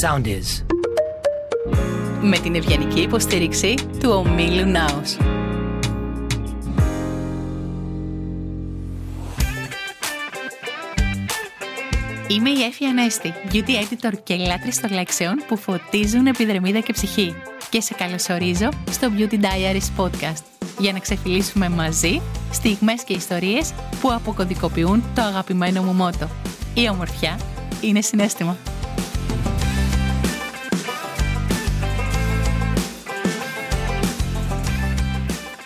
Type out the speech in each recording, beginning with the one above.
Sound is. Με την ευγενική υποστήριξη του ομίλου Νάος. Είμαι η Έφη Ανέστη, beauty editor και λάτρης των λέξεων που φωτίζουν επιδερμίδα και ψυχή. Και σε καλωσορίζω στο Beauty Diaries podcast για να ξεφυλίσουμε μαζί στιγμές και ιστορίες που αποκωδικοποιούν το αγαπημένο μου μότο. Η ομορφιά είναι συνέστημα.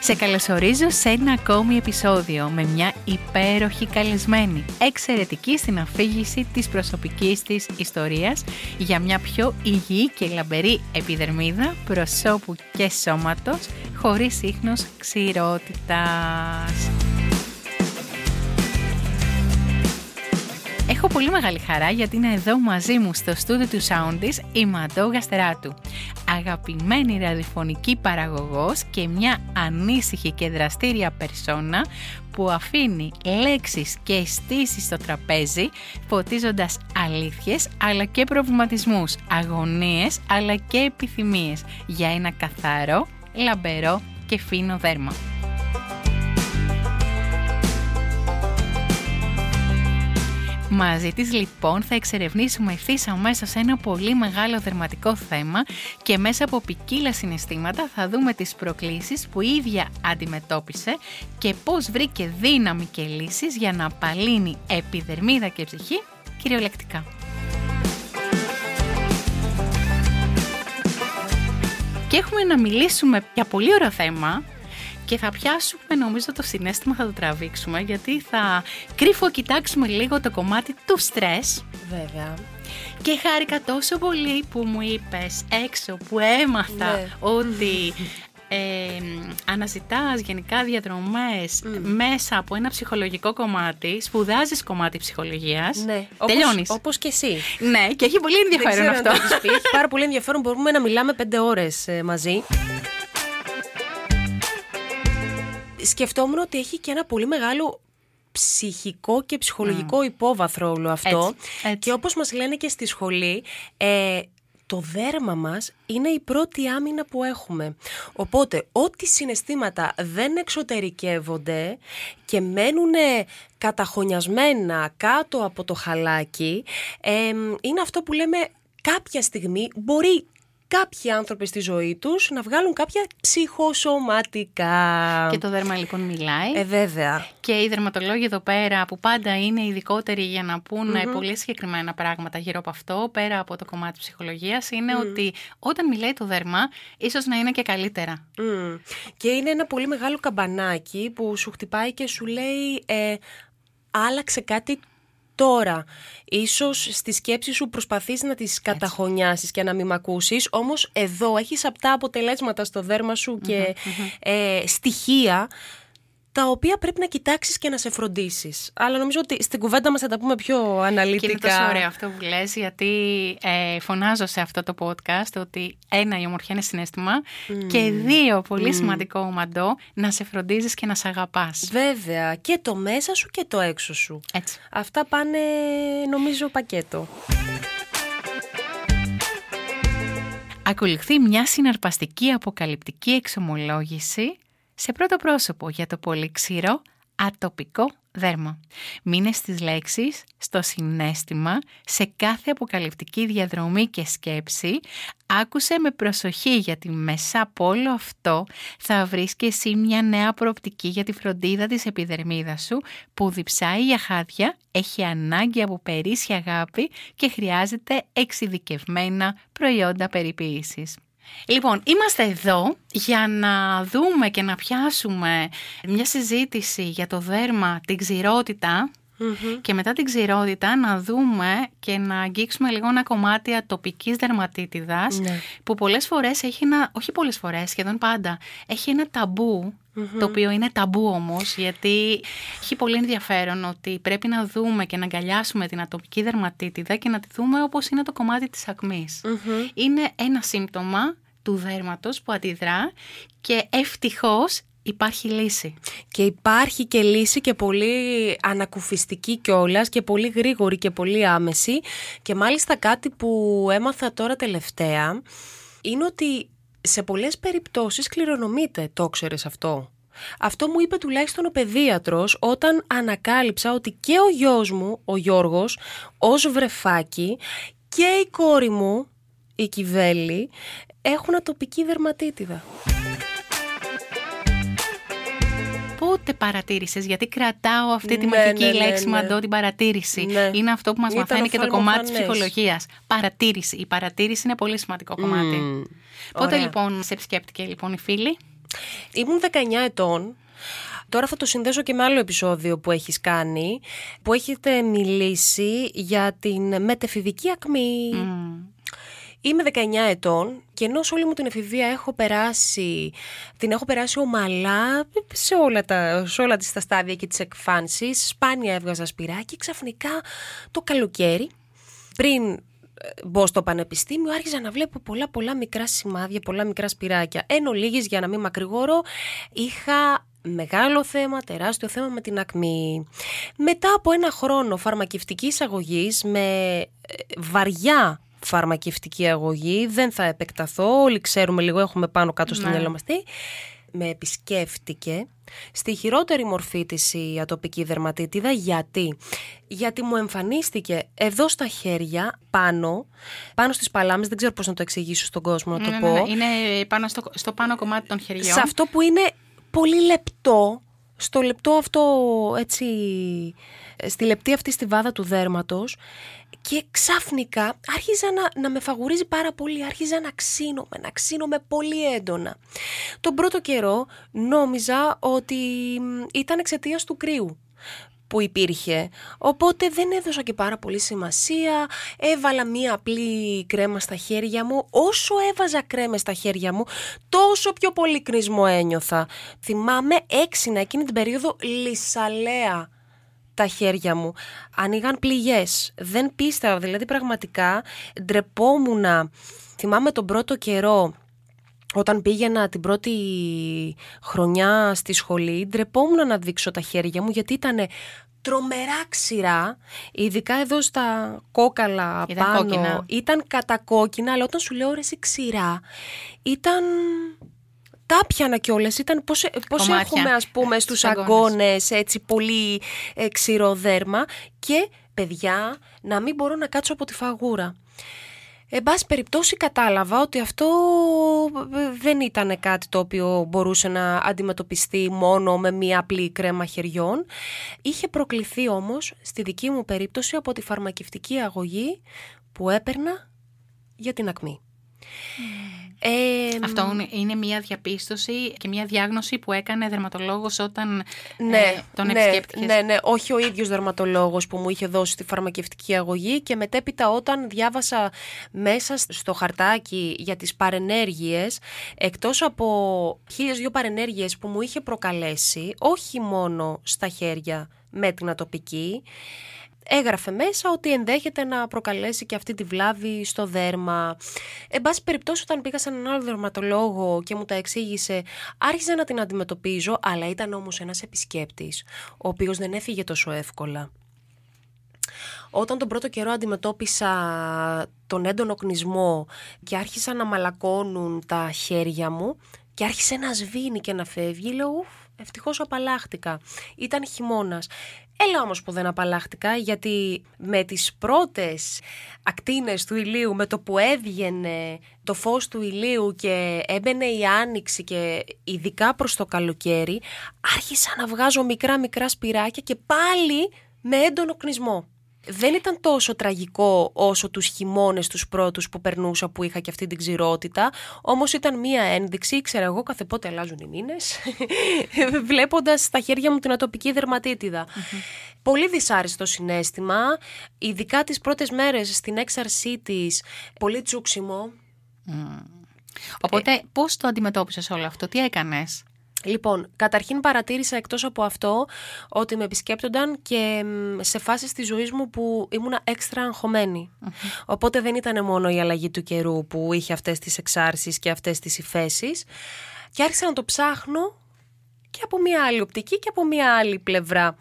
Σε καλωσορίζω σε ένα ακόμη επεισόδιο με μια υπέροχη καλεσμένη, εξαιρετική στην αφήγηση της προσωπικής της ιστορίας για μια πιο υγιή και λαμπερή επιδερμίδα προσώπου και σώματος χωρίς ίχνος ξηρότητας. Έχω πολύ μεγάλη χαρά γιατί είναι εδώ μαζί μου στο στούντιο του Soundis η Μαντώ Γαστεράτου. Αγαπημένη ραδιοφωνική παραγωγός και μια ανήσυχη και δραστήρια περσόνα που αφήνει λέξεις και αισθήσεις στο τραπέζι φωτίζοντας αλήθειες αλλά και προβληματισμούς, αγωνίες αλλά και επιθυμίες για ένα καθαρό, λαμπερό και φίνο δέρμα. Μαζί της λοιπόν θα εξερευνήσουμε ευθύς αμέσως ένα πολύ μεγάλο δερματικό θέμα και μέσα από ποικίλα συναισθήματα θα δούμε τις προκλήσεις που η ίδια αντιμετώπισε και πώς βρήκε δύναμη και λύσεις για να απαλύνει επιδερμίδα και ψυχή κυριολεκτικά. Και έχουμε να μιλήσουμε για πολύ ωραίο θέμα και θα πιάσουμε νομίζω το συνέστημα θα το τραβήξουμε γιατί θα κρύφο κοιτάξουμε λίγο το κομμάτι του στρες Βέβαια. και χάρηκα τόσο πολύ που μου είπες έξω που έμαθα Ναι. ότι ε, αναζητάς γενικά διαδρομές μέσα από ένα ψυχολογικό κομμάτι, σπουδάζεις κομμάτι ψυχολογίας, Ναι. τελειώνεις. Όπως, όπως και εσύ. Ναι, και έχει πολύ Δεν ενδιαφέρον ξέρω αυτό. αν το έχεις πει. Έχει πάρα πολύ ενδιαφέρον. Μπορούμε να μιλάμε πέντε ώρες ε, μαζί. Σκεφτόμουν ότι έχει και ένα πολύ μεγάλο ψυχικό και ψυχολογικό υπόβαθρο όλο αυτό. Έτσι, έτσι. Και όπως μας λένε και στη σχολή, ε, το δέρμα μας είναι η πρώτη άμυνα που έχουμε. Οπότε, ό,τι συναισθήματα δεν εξωτερικεύονται και μένουν καταχωνιασμένα κάτω από το χαλάκι, ε, είναι αυτό που λέμε κάποια στιγμή μπορεί κάποιοι άνθρωποι στη ζωή τους να βγάλουν κάποια ψυχοσωματικά. Και το δέρμα λοιπόν μιλάει. Ε, βέβαια. Και οι δερματολόγοι εδώ πέρα που πάντα είναι ειδικότεροι για να πούνε πολύ συγκεκριμένα πράγματα γύρω από αυτό, πέρα από το κομμάτι της ψυχολογίας, είναι ότι όταν μιλάει το δέρμα, ίσως να είναι και καλύτερα. Μμ. Και είναι ένα πολύ μεγάλο καμπανάκι που σου χτυπάει και σου λέει ε, άλλαξε κάτι τώρα. Ίσως στη σκέψη σου προσπαθείς να τις καταχωνιάσεις και να μην μ' ακούσεις, όμως εδώ έχεις απτά αποτελέσματα στο δέρμα σου και ε, στοιχεία τα οποία πρέπει να κοιτάξεις και να σε φροντίσεις. Αλλά νομίζω ότι στην κουβέντα μας θα τα πούμε πιο αναλυτικά. Και είναι τόσο ωραίο αυτό που λες, γιατί ε, φωνάζω σε αυτό το podcast ότι ένα, η ομορφιά είναι συνέστημα και δύο, πολύ σημαντικό μαντό, να σε φροντίζεις και να σε αγαπάς. Βέβαια, και το μέσα σου και το έξω σου. Έτσι. Αυτά πάνε νομίζω πακέτο. Ακολουθεί μια συναρπαστική αποκαλυπτική εξομολόγηση σε πρώτο πρόσωπο για το πολύ ξηρό ατοπικό δέρμα. Μείνε στις λέξεις, στο συνέστημα, σε κάθε αποκαλυπτική διαδρομή και σκέψη. Άκουσε με προσοχή γιατί μέσα από όλο αυτό θα βρεις και εσύ μια νέα προοπτική για τη φροντίδα της επιδερμίδας σου που διψάει για χάδια, έχει ανάγκη από περίσσια αγάπη και χρειάζεται εξειδικευμένα προϊόντα περιποίησης. Λοιπόν, είμαστε εδώ για να δούμε και να πιάσουμε μια συζήτηση για το δέρμα, την ξηρότητα και μετά την ξηρότητα να δούμε και να αγγίξουμε λίγο ένα κομμάτι ατοπικής δερματίτιδας Ναι. που πολλές φορές έχει ένα, όχι πολλές φορές, σχεδόν πάντα, έχει ένα ταμπού το οποίο είναι ταμπού όμως γιατί έχει πολύ ενδιαφέρον ότι πρέπει να δούμε και να αγκαλιάσουμε την ατοπική δερματίτιδα και να τη δούμε όπως είναι το κομμάτι της ακμης Είναι ένα σύμπτωμα του δέρματος που αντιδρά και ευτυχώς υπάρχει λύση. Και υπάρχει και λύση και πολύ ανακουφιστική κιόλας και πολύ γρήγορη και πολύ άμεση. Και μάλιστα κάτι που έμαθα τώρα τελευταία είναι ότι σε πολλές περιπτώσεις κληρονομείται, το ξέρεις αυτό; Αυτό μου είπε τουλάχιστον ο παιδίατρος όταν ανακάλυψα ότι και ο γιος μου, ο Γιώργος, ως βρεφάκι και η κόρη μου, η Κιβέλη, έχουν ατοπική δερματίτιδα. Πότε παρατήρησες, γιατί κρατάω αυτή τη Ναι, μαγική ναι, ναι, λέξη ναι. μαντώ την παρατήρηση. Ναι. Είναι αυτό που μας Ήταν μαθαίνει και το κομμάτι της οφθαλμοφανές. ψυχολογίας. Παρατήρηση. Η παρατήρηση είναι πολύ σημαντικό κομμάτι. Μμμ. Πότε Ωραία. λοιπόν σε επισκέπτηκε λοιπόν η φίλη; Ήμουν 19 ετών. Τώρα θα το συνδέσω και με άλλο επεισόδιο που έχεις κάνει, που έχετε μιλήσει για την μετεφηβική ακμή. Μμ. Είμαι 19 ετών και ενώ σε όλη μου την εφηβεία έχω περάσει, την έχω περάσει ομαλά σε όλα, τα, σε όλα τις τα στάδια και τις εκφάνσεις, σπάνια έβγαζα σπυράκι, ξαφνικά το καλοκαίρι, πριν ε, μπω στο πανεπιστήμιο, άρχιζα να βλέπω πολλά πολλά μικρά σημάδια, πολλά μικρά σπυράκια. Εν ολίγης, για να μην μακρηγόρω, είχα μεγάλο θέμα, τεράστιο θέμα με την ακμή. Μετά από ένα χρόνο φαρμακευτικής αγωγής με ε, βαριά φαρμακευτική αγωγή, δεν θα επεκταθώ, όλοι ξέρουμε λίγο, έχουμε πάνω κάτω στο Ναι. μυαλό μας τι, με επισκέφτηκε στη χειρότερη μορφή της η ατοπική δερματίτιδα. Γιατί; Γιατί μου εμφανίστηκε εδώ στα χέρια, πάνω, πάνω στις παλάμες, δεν ξέρω πώς να το εξηγήσω στον κόσμο να το Ναι, πω. ναι, ναι. Είναι πάνω στο, στο πάνω κομμάτι των χεριών. Σε αυτό που είναι πολύ λεπτό, στο λεπτό αυτό έτσι, στη λεπτή αυτή στη βάδα του δέρματος και ξαφνικά άρχιζα να, να με φαγουρίζει πάρα πολύ, άρχιζα να ξύνομαι, να ξύνομαι πολύ έντονα. Τον πρώτο καιρό νόμιζα ότι μ, ήταν εξαιτίας του κρύου που υπήρχε. Οπότε δεν έδωσα και πάρα πολύ σημασία. Έβαλα μία απλή κρέμα στα χέρια μου. Όσο έβαζα κρέμες στα χέρια μου, τόσο πιο πολύ κρίσμο ένιωθα. Θυμάμαι έξινα εκείνη την περίοδο λυσαλέα τα χέρια μου. Ανοίγαν πληγές. Δεν πίστευα, δηλαδή πραγματικά ντρεπόμουνα. Θυμάμαι τον πρώτο καιρό όταν πήγαινα την πρώτη χρονιά στη σχολή, ντρεπόμουν να δείξω τα χέρια μου γιατί ήταν τρομερά ξηρά, ειδικά εδώ στα κόκαλα Ήταν πάνω. κόκκινα. Ήταν κατακόκκινα, αλλά όταν σου λέω ρε εσύ ξηρά, ήταν... Τα πιάνα κιόλα. Ήταν πώς, πώς Κομμάτια. έχουμε, ας πούμε, Ε, στους στους αγκώνες. αγκώνες έτσι πολύ ε, ξηρό δέρμα και παιδιά να μην μπορώ να κάτσω από τη φαγούρα. Εν πάση περιπτώσει κατάλαβα ότι αυτό ε, δεν ήταν κάτι το οποίο μπορούσε να αντιμετωπιστεί μόνο με μία απλή κρέμα χεριών. Είχε προκληθεί όμως στη δική μου περίπτωση από τη φαρμακευτική αγωγή που έπαιρνα για την ακμή. Ε, Αυτό είναι- είναι μια διαπίστωση και μια διάγνωση που έκανε δερματολόγος όταν Ναι, ε, τον ναι, επισκέπτηκες. ναι, ναι, όχι ο ίδιος δερματολόγος που μου είχε δώσει τη φαρμακευτική αγωγή και μετέπειτα όταν διάβασα μέσα στο χαρτάκι για τις παρενέργειες, εκτός από χίλιες δυο παρενέργειες που μου είχε προκαλέσει, όχι μόνο στα χέρια με την ατοπική, έγραφε μέσα ότι ενδέχεται να προκαλέσει και αυτή τη βλάβη στο δέρμα. Εν πάση περιπτώσει, όταν πήγα σε έναν άλλο δερματολόγο και μου τα εξήγησε, άρχιζα να την αντιμετωπίζω, αλλά ήταν όμως ένας επισκέπτης, ο οποίος δεν έφυγε τόσο εύκολα. Όταν τον πρώτο καιρό αντιμετώπισα τον έντονο κνισμό και άρχισαν να μαλακώνουν τα χέρια μου και άρχισε να σβήνει και να φεύγει, λέω ουφ, ευτυχώς απαλλάχτηκα. Ήταν χειμώνας. Έλα όμως που δεν απαλλάχτηκα γιατί με τις πρώτες ακτίνες του ηλίου, με το που έβγαινε το φως του ηλίου και έμπαινε η άνοιξη και ειδικά προς το καλοκαίρι, άρχισα να βγάζω μικρά μικρά σπυράκια και πάλι με έντονο κνισμό. Δεν ήταν τόσο τραγικό όσο τους χειμώνες τους πρώτους που περνούσα που είχα και αυτή την ξηρότητα, όμως ήταν μία ένδειξη, ήξερα εγώ κάθε πότε αλλάζουν οι μήνες, βλέποντας στα χέρια μου την ατοπική δερματίτιδα. Πολύ δυσάρεστο συνέστημα, ειδικά τις πρώτες μέρες στην έξαρσή της, πολύ τσούξιμο. Οπότε πώς το αντιμετώπισες όλο αυτό, τι έκανες; Λοιπόν, καταρχήν παρατήρησα εκτός από αυτό ότι με επισκέπτονταν και μ, σε φάσεις της ζωής μου που ήμουνα έξτρα αγχωμένη. Οπότε δεν ήταν μόνο η αλλαγή του καιρού που είχε αυτές τις εξάρσεις και αυτές τις υφέσεις. Και άρχισα να το ψάχνω και από μια άλλη οπτική και από μια άλλη πλευρά.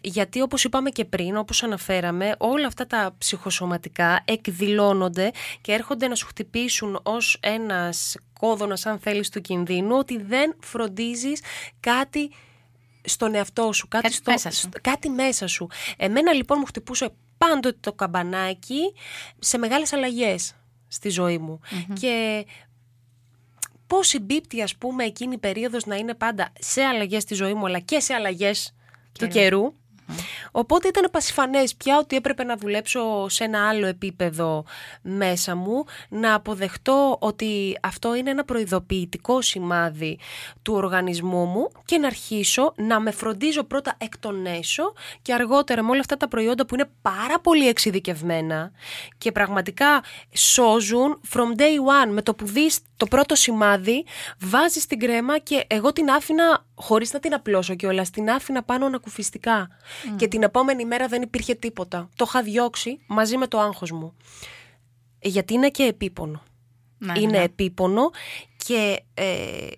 Γιατί όπως είπαμε και πριν, όπως αναφέραμε, όλα αυτά τα ψυχοσωματικά εκδηλώνονται και έρχονται να σου χτυπήσουν ως ένας κόδωνας, αν θέλεις, του κινδύνου, ότι δεν φροντίζεις κάτι στον εαυτό σου, κάτι, Κάτι στο, μέσα σου. κάτι μέσα σου. Εμένα λοιπόν μου χτυπούσε πάντοτε το καμπανάκι σε μεγάλες αλλαγές στη ζωή μου. Και πώς συμπίπτει ας πούμε εκείνη η περίοδος να είναι πάντα σε αλλαγές στη ζωή μου αλλά και σε αλλαγές του καιρού. Οπότε ήταν πασιφανές πια ότι έπρεπε να δουλέψω σε ένα άλλο επίπεδο μέσα μου, να αποδεχτώ ότι αυτό είναι ένα προειδοποιητικό σημάδι του οργανισμού μου και να αρχίσω να με φροντίζω πρώτα εκ των έσω και αργότερα με όλα αυτά τα προϊόντα που είναι πάρα πολύ εξειδικευμένα και πραγματικά σώζουν from day one. Με το που δεις το πρώτο σημάδι, βάζεις την κρέμα και εγώ την άφηνα χωρίς να την απλώσω κιόλα, την άφηνα πάνω ανακουφιστικά. Και την επόμενη μέρα δεν υπήρχε τίποτα. Το είχα διώξει μαζί με το άγχος μου. Γιατί είναι και επίπονο. Ναι, είναι ναι. επίπονο και ε,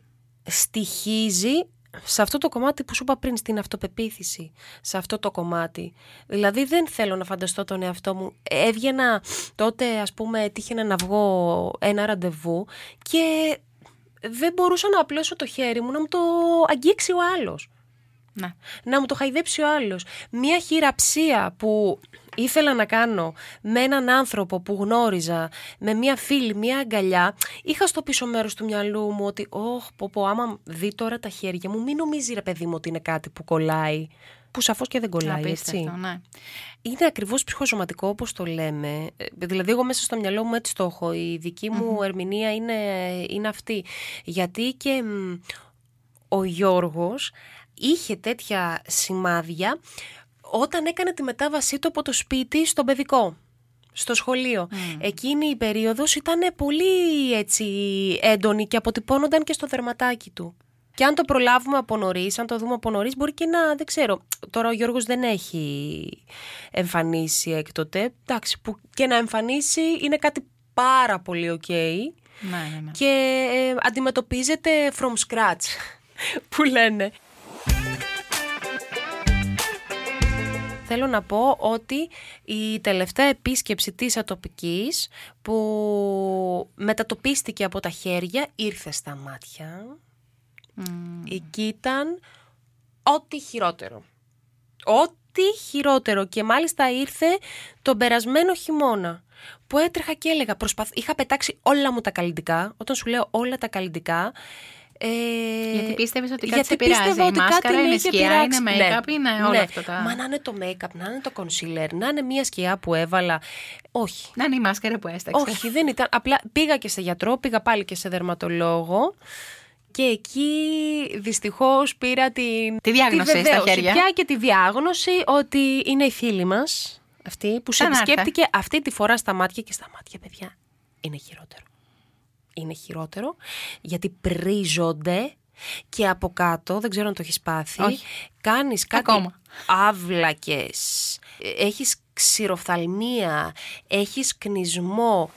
στοιχίζει σε αυτό το κομμάτι που σου είπα πριν, στην αυτοπεποίθηση. Σε αυτό το κομμάτι. Δηλαδή δεν θέλω να φανταστώ τον εαυτό μου. Έβγαινα τότε, ας πούμε, τύχαινα να βγω ένα ραντεβού και δεν μπορούσα να απλώσω το χέρι μου να μου το αγγίξει ο άλλος Ναι. να μου το χαϊδέψει ο άλλος. Μία χειραψία που ήθελα να κάνω με έναν άνθρωπο που γνώριζα, με μία φίλη, μία αγκαλιά, είχα στο πίσω μέρος του μυαλού μου ότι «Ωχ, πω πω, άμα δει τώρα τα χέρια μου, μην νομίζει ρε παιδί μου ότι είναι κάτι που κολλάει». Που σαφώς και δεν κολλάει, Απίστευτο, έτσι. ναι. Είναι ακριβώς ψυχοσωματικό όπως το λέμε. Ε, Δηλαδή εγώ μέσα στο μυαλό μου έτσι το έχω. Η δική μου ερμηνεία είναι, είναι αυτή. Γιατί και μ, ο Γιώργος είχε τέτοια σημάδια όταν έκανε τη μετάβασή του από το σπίτι στο παιδικό. Στο σχολείο. Εκείνη η περίοδος ήταν πολύ έτσι έντονη και αποτυπώνονταν και στο δερματάκι του. Και αν το προλάβουμε από νωρίς, αν το δούμε από νωρίς, μπορεί και να. Δεν ξέρω. Τώρα ο Γιώργος δεν έχει εμφανίσει έκτοτε. Εντάξει, που και να εμφανίσει είναι κάτι πάρα πολύ οκ. Ναι, ναι, ναι. Και ε, αντιμετωπίζεται from scratch, που λένε. Θέλω να πω ότι η τελευταία επίσκεψη της ατοπικής που μετατοπίστηκε από τα χέρια ήρθε στα μάτια. Εκεί ήταν ό,τι χειρότερο. Ό,τι χειρότερο. Και μάλιστα ήρθε τον περασμένο χειμώνα. Που έτρεχα και έλεγα, προσπαθ... είχα πετάξει όλα μου τα καλλιτικά. Όταν σου λέω όλα τα καλλιτικά. Ε... Γιατί πίστευες ότι κάτι γιατί σε πειράζει. πίστευα Η ότι μάσκαρα κάτι με είναι είχε σκιά, πειράξει. είναι Ναι, make-up, είναι όλα ναι. αυτά τα- Μα να είναι το make-up, να είναι το concealer, να είναι μια σκιά που έβαλα. Όχι. Να είναι η μάσκαρα που έσταξε. Όχι, δεν ήταν. Απλά πήγα και σε γιατρό, πήγα πάλι και σε δερματολόγο. Και εκεί δυστυχώς πήρα την. Τη διάγνωση στα βεβαίωση χέρια. Πια και τη διάγνωση ότι είναι η φίλη μας αυτή που σε Σαν να έρθει. επισκέπτηκε αυτή τη φορά στα μάτια και στα μάτια, παιδιά. Είναι χειρότερο. Είναι χειρότερο γιατί πρίζονται και από κάτω, δεν ξέρω αν το έχεις πάθει, Όχι. κάνεις κάτι Ακόμα. άβλακες, ε, έχεις ξηροφθαλμία, έχεις κνισμό.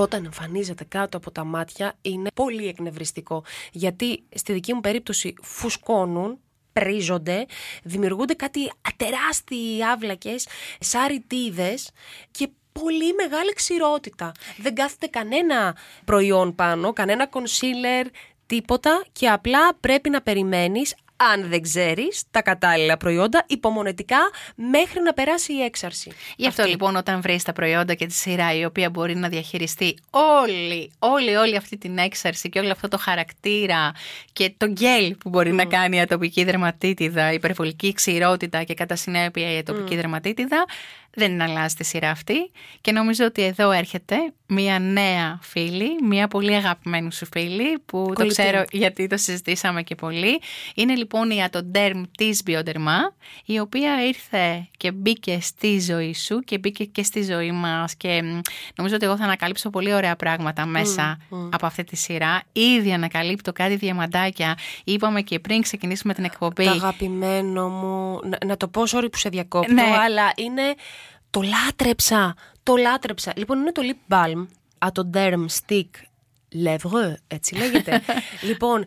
Όταν εμφανίζεται κάτω από τα μάτια είναι πολύ εκνευριστικό. Γιατί στη δική μου περίπτωση φουσκώνουν, πρίζονται, δημιουργούνται κάτι τεράστιοι άβλακες, σαν ρητίδες και πολύ μεγάλη ξηρότητα. Δεν κάθεται κανένα προϊόν πάνω, κανένα concealer, τίποτα και απλά πρέπει να περιμένεις αν δεν ξέρεις τα κατάλληλα προϊόντα υπομονετικά μέχρι να περάσει η έξαρση. Γι' αυτό λοιπόν όταν βρεις τα προϊόντα και τη σειρά η οποία μπορεί να διαχειριστεί όλη, όλη, όλη αυτή την έξαρση και όλο αυτό το χαρακτήρα και το γκέλ που μπορεί να κάνει η ατοπική δερματίτιδα, η υπερβολική ξηρότητα και κατά συνέπεια η ατοπική δερματίτιδα, δεν είναι αλλάζει τη σειρά αυτή και νομίζω ότι εδώ έρχεται μια νέα φίλη, μια πολύ αγαπημένη σου φίλη που το Κολλητή. ξέρω γιατί το συζητήσαμε και πολύ. Είναι λοιπόν η Atoderm της Bioderma η οποία ήρθε και μπήκε στη ζωή σου και μπήκε και στη ζωή μας και μ, νομίζω ότι εγώ θα ανακαλύψω πολύ ωραία πράγματα μέσα από αυτή τη σειρά. Ήδη ανακαλύπτω κάτι διαμαντάκια. Είπαμε και πριν ξεκινήσουμε την εκπομπή. Το αγαπημένο μου, να, να το πω sorry που σε διακόπτω, Ναι. αλλά είναι, το λάτρεψα, το λάτρεψα. Λοιπόν, είναι το lip balm από το Derm Stick Lèvre, έτσι λέγεται. λοιπόν,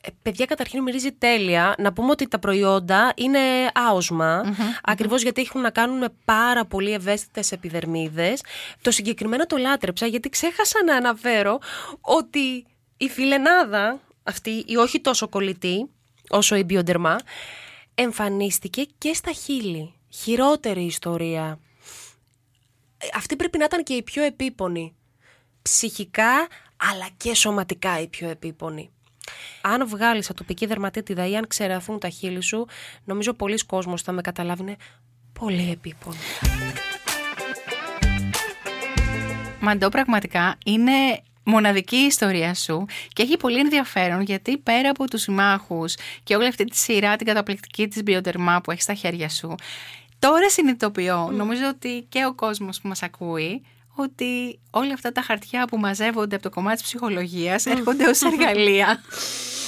ε, παιδιά, καταρχήν μυρίζει τέλεια. Να πούμε ότι τα προϊόντα είναι άοσμα, ακριβώς γιατί έχουν να κάνουν με πάρα πολύ ευαίσθητες επιδερμίδες. Το συγκεκριμένο το λάτρεψα γιατί ξέχασα να αναφέρω ότι η φιλενάδα αυτή, η όχι τόσο κολλητή όσο η μπιοντερμά, εμφανίστηκε και στα χείλη. Χειρότερη ιστορία. Ε, Αυτή πρέπει να ήταν και η πιο επίπονη. Ψυχικά αλλά και σωματικά η πιο επίπονη. Αν βγάλεις ατοπική δερματίτιδα ή αν ξεραθούν τα χείλη σου, νομίζω πολλοί κόσμος θα με καταλάβει. Είναι πολύ επίπονη. Μαντώ, πραγματικά είναι μοναδική η ιστορία σου και έχει πολύ ενδιαφέρον γιατί πέρα από τους συμμάχους και όλη αυτή τη σειρά την καταπληκτική της βιοτερμά που έχει στα χέρια σου, τώρα συνειδητοποιώ, νομίζω ότι και ο κόσμος που μας ακούει, ότι όλα αυτά τα χαρτιά που μαζεύονται από το κομμάτι της ψυχολογίας έρχονται ως εργαλεία.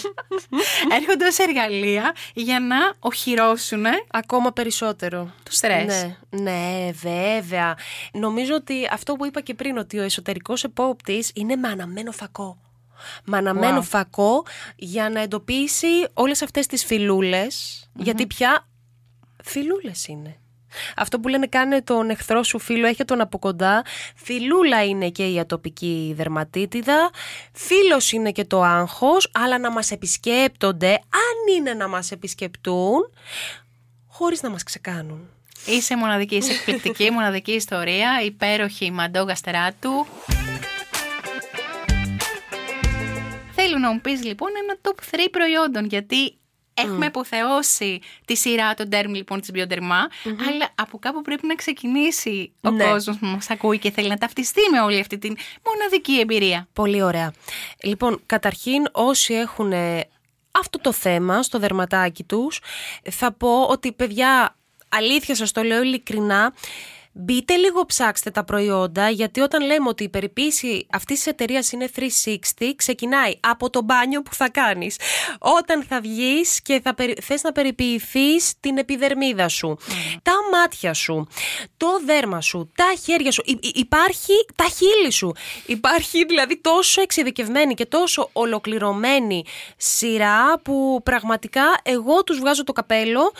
έρχονται ως εργαλεία για να οχυρώσουν Ακόμα περισσότερο. το στρες. Ναι, ναι, βέβαια. Νομίζω ότι αυτό που είπα και πριν, ότι ο εσωτερικός επόπτης είναι με αναμένο φακό. Με αναμένο Wow. φακό για να εντοπίσει όλες αυτές τις φιλουλες γιατί πια φιλούλες είναι. Αυτό που λένε κάνε τον εχθρό σου φίλο, έχει τον από κοντά. Φιλούλα είναι και η ατοπική δερματίτιδα. Φίλος είναι και το άγχος, αλλά να μας επισκέπτονται, αν είναι να μας επισκεπτούν, χωρίς να μας ξεκάνουν. Είσαι μοναδική, είσαι εκπληκτική, μοναδική ιστορία, υπέροχη Μαντώ Γαστεράτου. Θέλω να μου πεις λοιπόν ένα top 3 προϊόντων, γιατί έχουμε αποθεώσει τη σειρά των τέρμ λοιπόν της βιοντερμά, αλλά από κάπου πρέπει να ξεκινήσει ο Ναι. κόσμος που μας ακούει και θέλει να ταυτιστεί με όλη αυτή την μοναδική εμπειρία. Πολύ ωραία. Λοιπόν, καταρχήν όσοι έχουν ε, αυτό το θέμα στο δερματάκι τους, θα πω ότι παιδιά, αλήθεια σας το λέω ειλικρινά, Μπείτε λίγο ψάξτε τα προϊόντα γιατί όταν λέμε ότι η περιποίηση αυτής της εταιρείας είναι 360 ξεκινάει από το μπάνιο που θα κάνεις. Όταν θα βγεις και θα περι... θες να περιποιηθείς την επιδερμίδα σου τα μάτια σου το δέρμα σου, τα χέρια σου Υ- υ- υπάρχει τα χείλη σου. Υπάρχει δηλαδή τόσο εξειδικευμένη και τόσο ολοκληρωμένη σειρά που πραγματικά εγώ τους βγάζω το καπέλο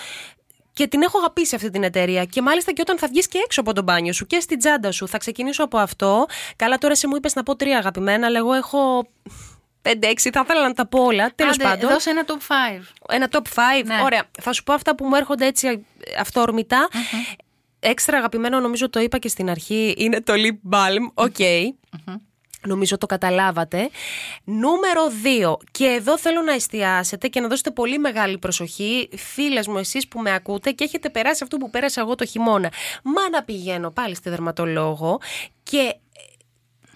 και την έχω αγαπήσει αυτή την εταιρεία. Και μάλιστα και όταν θα βγεις και έξω από το μπάνιο σου και στην τσάντα σου. Θα ξεκινήσω από αυτό. Καλά, τώρα σε μου είπες να πω τρία αγαπημένα, αλλά εγώ έχω 5-6. Θα ήθελα να τα πω όλα. Τέλος Άντε, πάντων. Δώσε ένα top 5. Ένα top 5. Ναι. Ωραία. Θα σου πω αυτά που μου έρχονται έτσι αυθόρμητα. Έξτρα αγαπημένο, νομίζω το είπα και στην αρχή, είναι το lip balm. Οκ. Νομίζω το καταλάβατε. Νούμερο 2. Και εδώ θέλω να εστιάσετε και να δώσετε πολύ μεγάλη προσοχή, φίλες μου, εσείς που με ακούτε και έχετε περάσει αυτό που πέρασα εγώ το χειμώνα. Μα να πηγαίνω πάλι στη δερματολόγο και ε,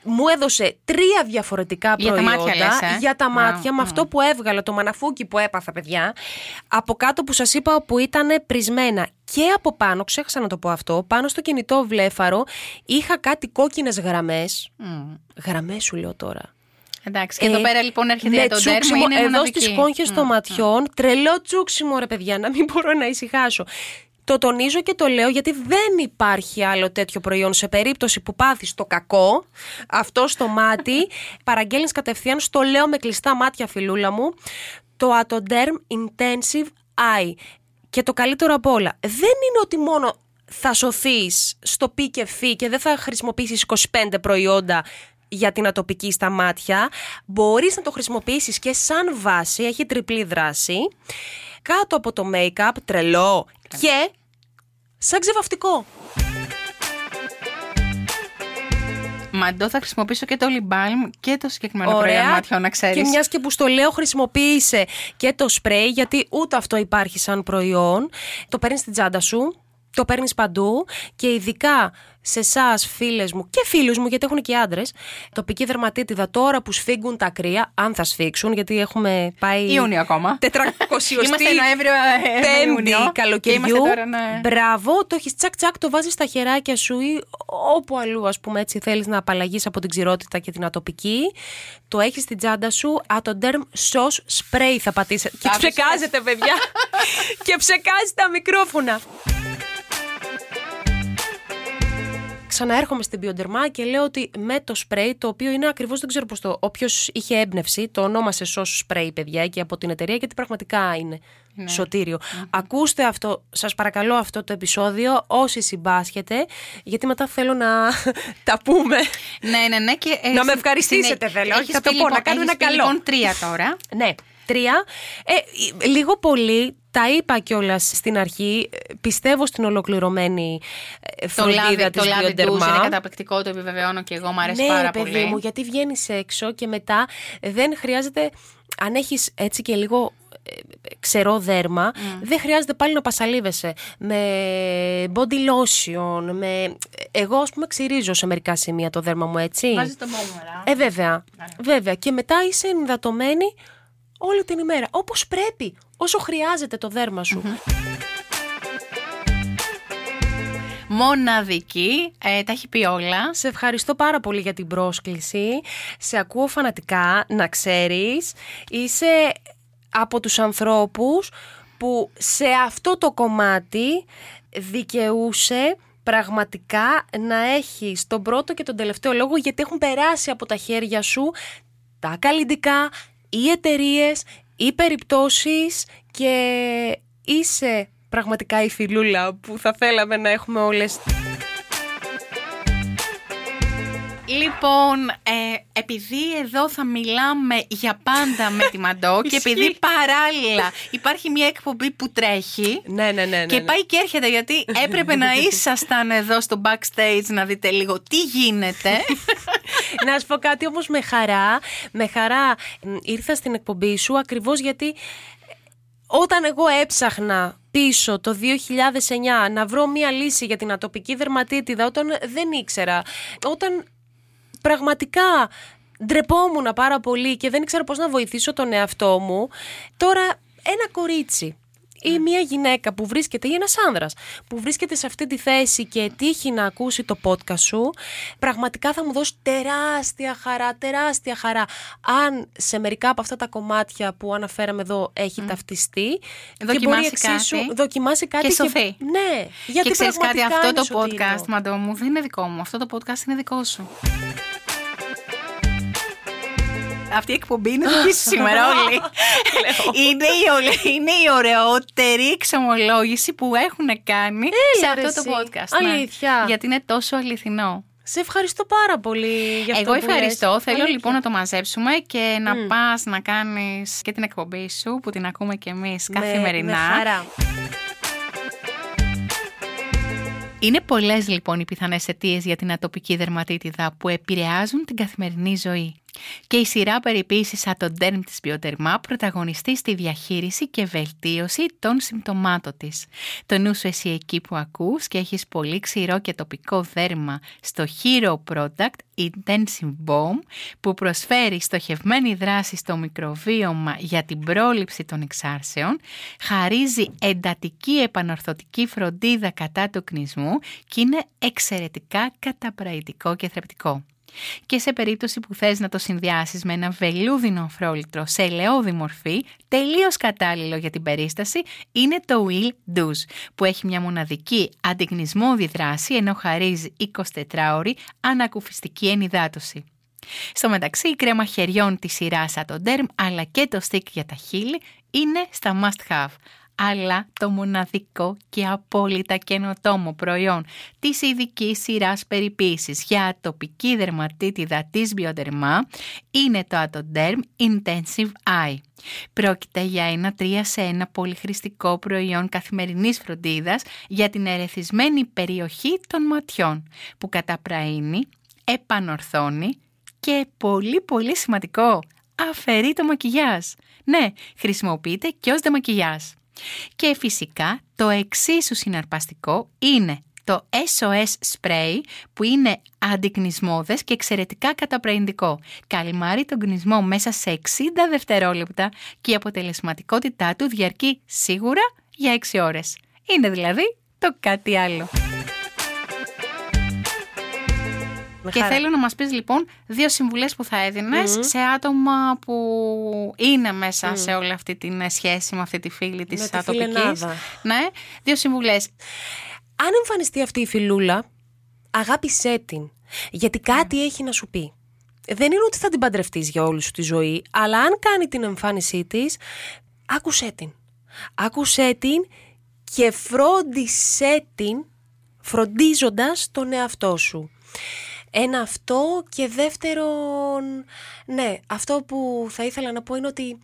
μου έδωσε τρία διαφορετικά Για τα προϊόντα μάτια λες, ε; για τα Α, μάτια, με α. αυτό που έβγαλα, το μαναφούκι που έπαθα, παιδιά. Από κάτω που σας είπα που ήταν πρισμένα και από πάνω, ξέχασα να το πω αυτό, πάνω στο κινητό βλέφαρο είχα κάτι κόκκινες γραμμές. Μμ. Γραμμές σου λέω τώρα. Εντάξει, και εδώ Ε, πέρα λοιπόν έρχεται ναι, το τέρμα, τσούξιμο είναι εδώ μοναδική. στις κόγχες των ματιών, τρελό τσούξιμο ρε παιδιά, να μην μπορώ να ησυχάσω. Το τονίζω και το λέω γιατί δεν υπάρχει άλλο τέτοιο προϊόν σε περίπτωση που πάθεις το κακό, αυτό στο μάτι, παραγγέλνεις κατευθείαν, στο λέω με κλειστά μάτια φιλούλα μου, το Atoderm Intensive Eye. Και το καλύτερο απ' όλα, δεν είναι ότι μόνο θα σωθείς στο πι και φι και δεν θα χρησιμοποιήσεις 25 προϊόντα για την ατοπική στα μάτια. Μπορείς να το χρησιμοποιήσεις και σαν βάση, έχει τριπλή δράση, κάτω από το make-up, τρελό και σαν ξεβαυτικό. Μαντώ θα χρησιμοποιήσω και το lip balm και το συγκεκριμένο προϊόν ματιών, να ξέρεις. Και μιας και που στο λέω, χρησιμοποίησε και το σπρέι, γιατί ούτε αυτό υπάρχει σαν προϊόν. Το παίρνεις στην τσάντα σου, το παίρνεις παντού και ειδικά σε εσάς, φίλες μου και φίλους μου, γιατί έχουν και άντρες, τοπική δερματίτιδα τώρα που σφίγγουν τα κρύα, αν θα σφίξουν, γιατί έχουμε πάει. Ιούνιο ακόμα. 400 Είμαστε Νοέμβριο, ε, Πέμπτη Ιούνιο. Και καλοκαιριού. είμαστε τώρα, ναι. Μπράβο, το έχεις τσακ τσακ, το βάζεις στα χεράκια σου ή όπου αλλού, ας πούμε, έτσι θέλεις να απαλλαγείς από την ξηρότητα και την ατοπική. Το έχεις στην τσάντα σου. Atoderm Sauce Spray θα πατήσετε. Και Άφησες. ψεκάζετε, παιδιά. και ψεκάζει τα μικρόφωνα. Ξαναέρχομαι στην Biodерma και λέω ότι με το σπρέι, το οποίο είναι ακριβώς δεν ξέρω πώς το. Όποιο είχε έμπνευση, το ονόμασε ω σπρέι, παιδιά, και από την εταιρεία, γιατί πραγματικά είναι Ναι. σωτήριο. Ακούστε αυτό, σας παρακαλώ αυτό το επεισόδιο, όσοι συμπάσχετε, γιατί μετά θέλω να τα πούμε. Ναι, ναι, ναι. Και, ε, Να με συ- ευχαριστήσετε συνε- θέλω, όχι, έχεις θα το πει, πω, να λοιπόν, κάνω έχεις ένα πει, καλό. Λοιπόν, τρία τώρα. Ναι. Τρία. Ε, λίγο πολύ, τα είπα κιόλας στην αρχή, ε, πιστεύω στην ολοκληρωμένη ε, Το φροντίδα λάδι, της το λάδι Bioderma. ντουζ είναι καταπληκτικό, το επιβεβαιώνω και εγώ, μου αρέσει ναι, πάρα παιδί πολύ. μου, γιατί βγαίνεις έξω και μετά δεν χρειάζεται, αν έχεις έτσι και λίγο ε, ξερό δέρμα, δεν χρειάζεται πάλι να πασαλίβεσαι με body lotion, με... Εγώ ας πούμε ξυρίζω σε μερικά σημεία το δέρμα μου έτσι. Βάζεις το μπόμορα. Ε, βέβαια. Βέβαια. Και μετά είσαι ενυδατωμένη όλη την ημέρα. Όπως πρέπει. Όσο χρειάζεται το δέρμα σου. Μοναδική, ε, τα έχει πει όλα. Σε ευχαριστώ πάρα πολύ για την πρόσκληση. Σε ακούω φανατικά, να ξέρεις. Είσαι από τους ανθρώπους που σε αυτό το κομμάτι δικαιούσε πραγματικά να έχεις τον πρώτο και τον τελευταίο λόγο γιατί έχουν περάσει από τα χέρια σου τα καλλιντικά, οι εταιρείες, οι περιπτώσεις και είσαι πραγματικά η φιλούλα που θα θέλαμε να έχουμε όλες Λοιπόν, ε, επειδή εδώ θα μιλάμε για πάντα με τη Μαντό και επειδή Ισχύει. παράλληλα υπάρχει μια εκπομπή που τρέχει Ναι, ναι, ναι. ναι, και ναι. πάει και έρχεται γιατί έπρεπε να ήσασταν εδώ στο backstage να δείτε λίγο τι γίνεται. να σου πω κάτι όμως με χαρά. Με χαρά μ, ήρθα στην εκπομπή σου ακριβώς γιατί ε, όταν εγώ έψαχνα πίσω το 2009 να βρω μία λύση για την ατοπική δερματίτιδα όταν δεν ήξερα, όταν πραγματικά ντρεπόμουν πάρα πολύ και δεν ήξερα πώς να βοηθήσω τον εαυτό μου, τώρα ένα κορίτσι ή μια γυναίκα που βρίσκεται ή ένας άνδρας που βρίσκεται σε αυτή τη θέση και τύχει να ακούσει το podcast σου πραγματικά θα μου δώσει τεράστια χαρά, τεράστια χαρά αν σε μερικά από αυτά τα κομμάτια που αναφέραμε εδώ έχει ταυτιστεί και μπορεί Δοκιμάσει εξίσου κάτι δοκιμάσει κάτι και σωθεί. ναι, γιατί και ξέρεις κάτι, πραγματικά αυτό είναι το σωτήριο. podcast, Μαντό μου, δεν είναι δικό μου. Αυτό το podcast είναι δικό σου. Αυτή η εκπομπή είναι δική σου σήμερα όλοι. είναι, η, ολε- είναι η ωραιότερη εξομολόγηση που έχουν κάνει σε ρε αυτό το εσύ. podcast. ναι. Αλήθεια. Γιατί είναι τόσο αληθινό. Σε ευχαριστώ πάρα πολύ για αυτό Εγώ που ευχαριστώ. λες. Θέλω Αλήθεια. λοιπόν να το μαζέψουμε και να πας να κάνεις και την εκπομπή σου που την ακούμε κι εμείς Με- καθημερινά. Με χαρά. Είναι πολλές λοιπόν οι πιθανές αιτίες για την ατοπική δερματίτιδα που επηρεάζουν την καθημερινή ζωή. Και η σειρά περιποίησης Ατοντέρμ της Biodерma πρωταγωνιστεί στη διαχείριση και βελτίωση των συμπτωμάτων της. Το νου σου εσύ εκεί που ακούς και έχεις πολύ ξηρό και τοπικό δέρμα στο Hero Product Intensive Bomb που προσφέρει στοχευμένη δράση στο μικροβίωμα για την πρόληψη των εξάρσεων, χαρίζει εντατική επανορθωτική φροντίδα κατά του κνισμού και είναι εξαιρετικά καταπραϊτικό και θρεπτικό. Και σε περίπτωση που θες να το συνδυάσεις με ένα βελούδινο αφρόλυτρο σε ελαιόδη μορφή, τελείως κατάλληλο για την περίσταση, είναι το Will Douce, που έχει μια μοναδική αντιγνισμόδη δράση ενώ χαρίζει 24ωρη ανακουφιστική ενυδάτωση. Στο μεταξύ, η κρέμα χεριών της σειράς Atoderm αλλά και το stick για τα χείλη είναι στα must have αλλά το μοναδικό και απόλυτα καινοτόμο προϊόν της ειδικής σειράς περιποίησης για ατοπική δερματίτιδα της Bioderma είναι το Atoderm Intensive Eye. Πρόκειται για ένα 3 σε 1 πολυχρηστικό προϊόν καθημερινής φροντίδας για την ερεθισμένη περιοχή των ματιών που καταπραίνει, επανορθώνει και πολύ πολύ σημαντικό, αφαιρεί το μακιγιάζ. Ναι, χρησιμοποιείται και ως δεμακιγιάζ. Και φυσικά το εξίσου συναρπαστικό είναι το SOS Spray που είναι αντικνισμόδες και εξαιρετικά καταπραϊντικό. Καλυμάρει τον κνισμό μέσα σε 60 δευτερόλεπτα και η αποτελεσματικότητά του διαρκεί σίγουρα για 6 ώρες. Είναι δηλαδή το κάτι άλλο. Με Και χαρά. θέλω να μας πεις λοιπόν δύο συμβουλές που θα έδινες σε άτομα που είναι μέσα σε όλη αυτή την ε, σχέση με αυτή τη φίλη της Με τη ατοπικής. φιλενάδα. Ναι, δύο συμβουλές. Αν εμφανιστεί αυτή η φιλούλα, αγάπησέ την. Γιατί κάτι έχει να σου πει. Δεν είναι ότι θα την παντρευτείς για όλη σου τη ζωή, αλλά αν κάνει την εμφάνισή της, άκουσέ την. Άκουσέ την και φρόντισέ την φροντίζοντας τον εαυτό σου. Ένα αυτό και δεύτερον, ναι, αυτό που θα ήθελα να πω είναι ότι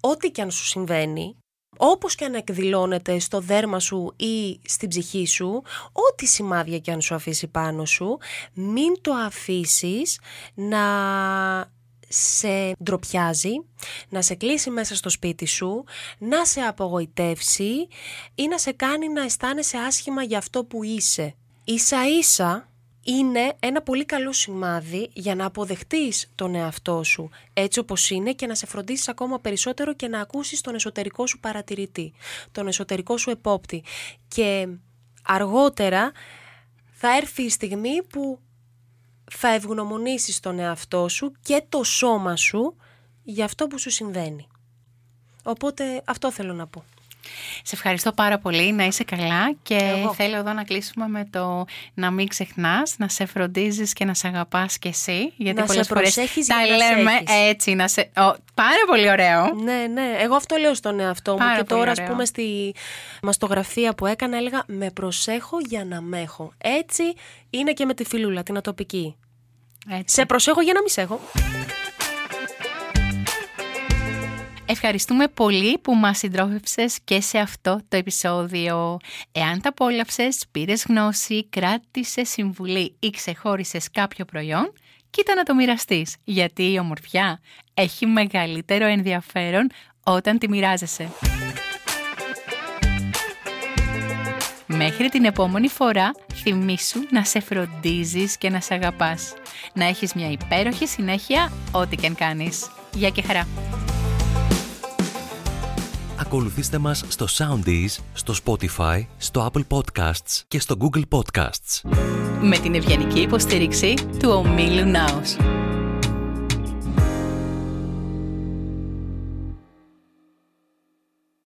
ό,τι και αν σου συμβαίνει, όπως και αν εκδηλώνεται στο δέρμα σου ή στην ψυχή σου, ό,τι σημάδια και αν σου αφήσει πάνω σου, μην το αφήσεις να σε ντροπιάζει, να σε κλείσει μέσα στο σπίτι σου, να σε απογοητεύσει ή να σε κάνει να αισθάνεσαι άσχημα για αυτό που είσαι. Ίσα ίσα είναι ένα πολύ καλό σημάδι για να αποδεχτείς τον εαυτό σου έτσι όπως είναι και να σε φροντίσεις ακόμα περισσότερο και να ακούσεις τον εσωτερικό σου παρατηρητή, τον εσωτερικό σου επόπτη. Και αργότερα θα έρθει η στιγμή που θα ευγνωμονήσεις τον εαυτό σου και το σώμα σου για αυτό που σου συμβαίνει. Οπότε αυτό θέλω να πω. Σε ευχαριστώ πάρα πολύ, να είσαι καλά και θέλω εδώ να κλείσουμε με το να μην ξεχνάς, να σε φροντίζεις και να σε αγαπάς και εσύ. Γιατί να πολλές σε φορές τα λέμε έτσι, να σε... πάρα πολύ ωραίο. Ναι, ναι, εγώ αυτό λέω στον εαυτό μου και τώρα ας πούμε στη μαστογραφία που έκανα έλεγα με προσέχω για να με έχω. Έτσι είναι και με τη φιλούλα, την ατοπική. Έτσι. Σε προσέχω για να μην σε Ευχαριστούμε πολύ που μας συντρόφευσες και σε αυτό το επεισόδιο. Εάν τα απόλαυσες, πήρες γνώση, κράτησες συμβουλή ή ξεχώρισες κάποιο προϊόν, κοίτα να το μοιραστείς, γιατί η ομορφιά έχει μεγαλύτερο ενδιαφέρον όταν τη μοιράζεσαι. Μέχρι την επόμενη φορά θυμήσου να σε φροντίζεις και να σε αγαπάς. Να έχεις μια υπέροχη συνέχεια ό,τι και αν κάνεις. Γεια και χαρά! Ακολουθήστε μας στο Soundees, στο Spotify, στο Apple Podcasts και στο Google Podcasts. Με την ευγενική υποστήριξη του Ομίλου Νάους.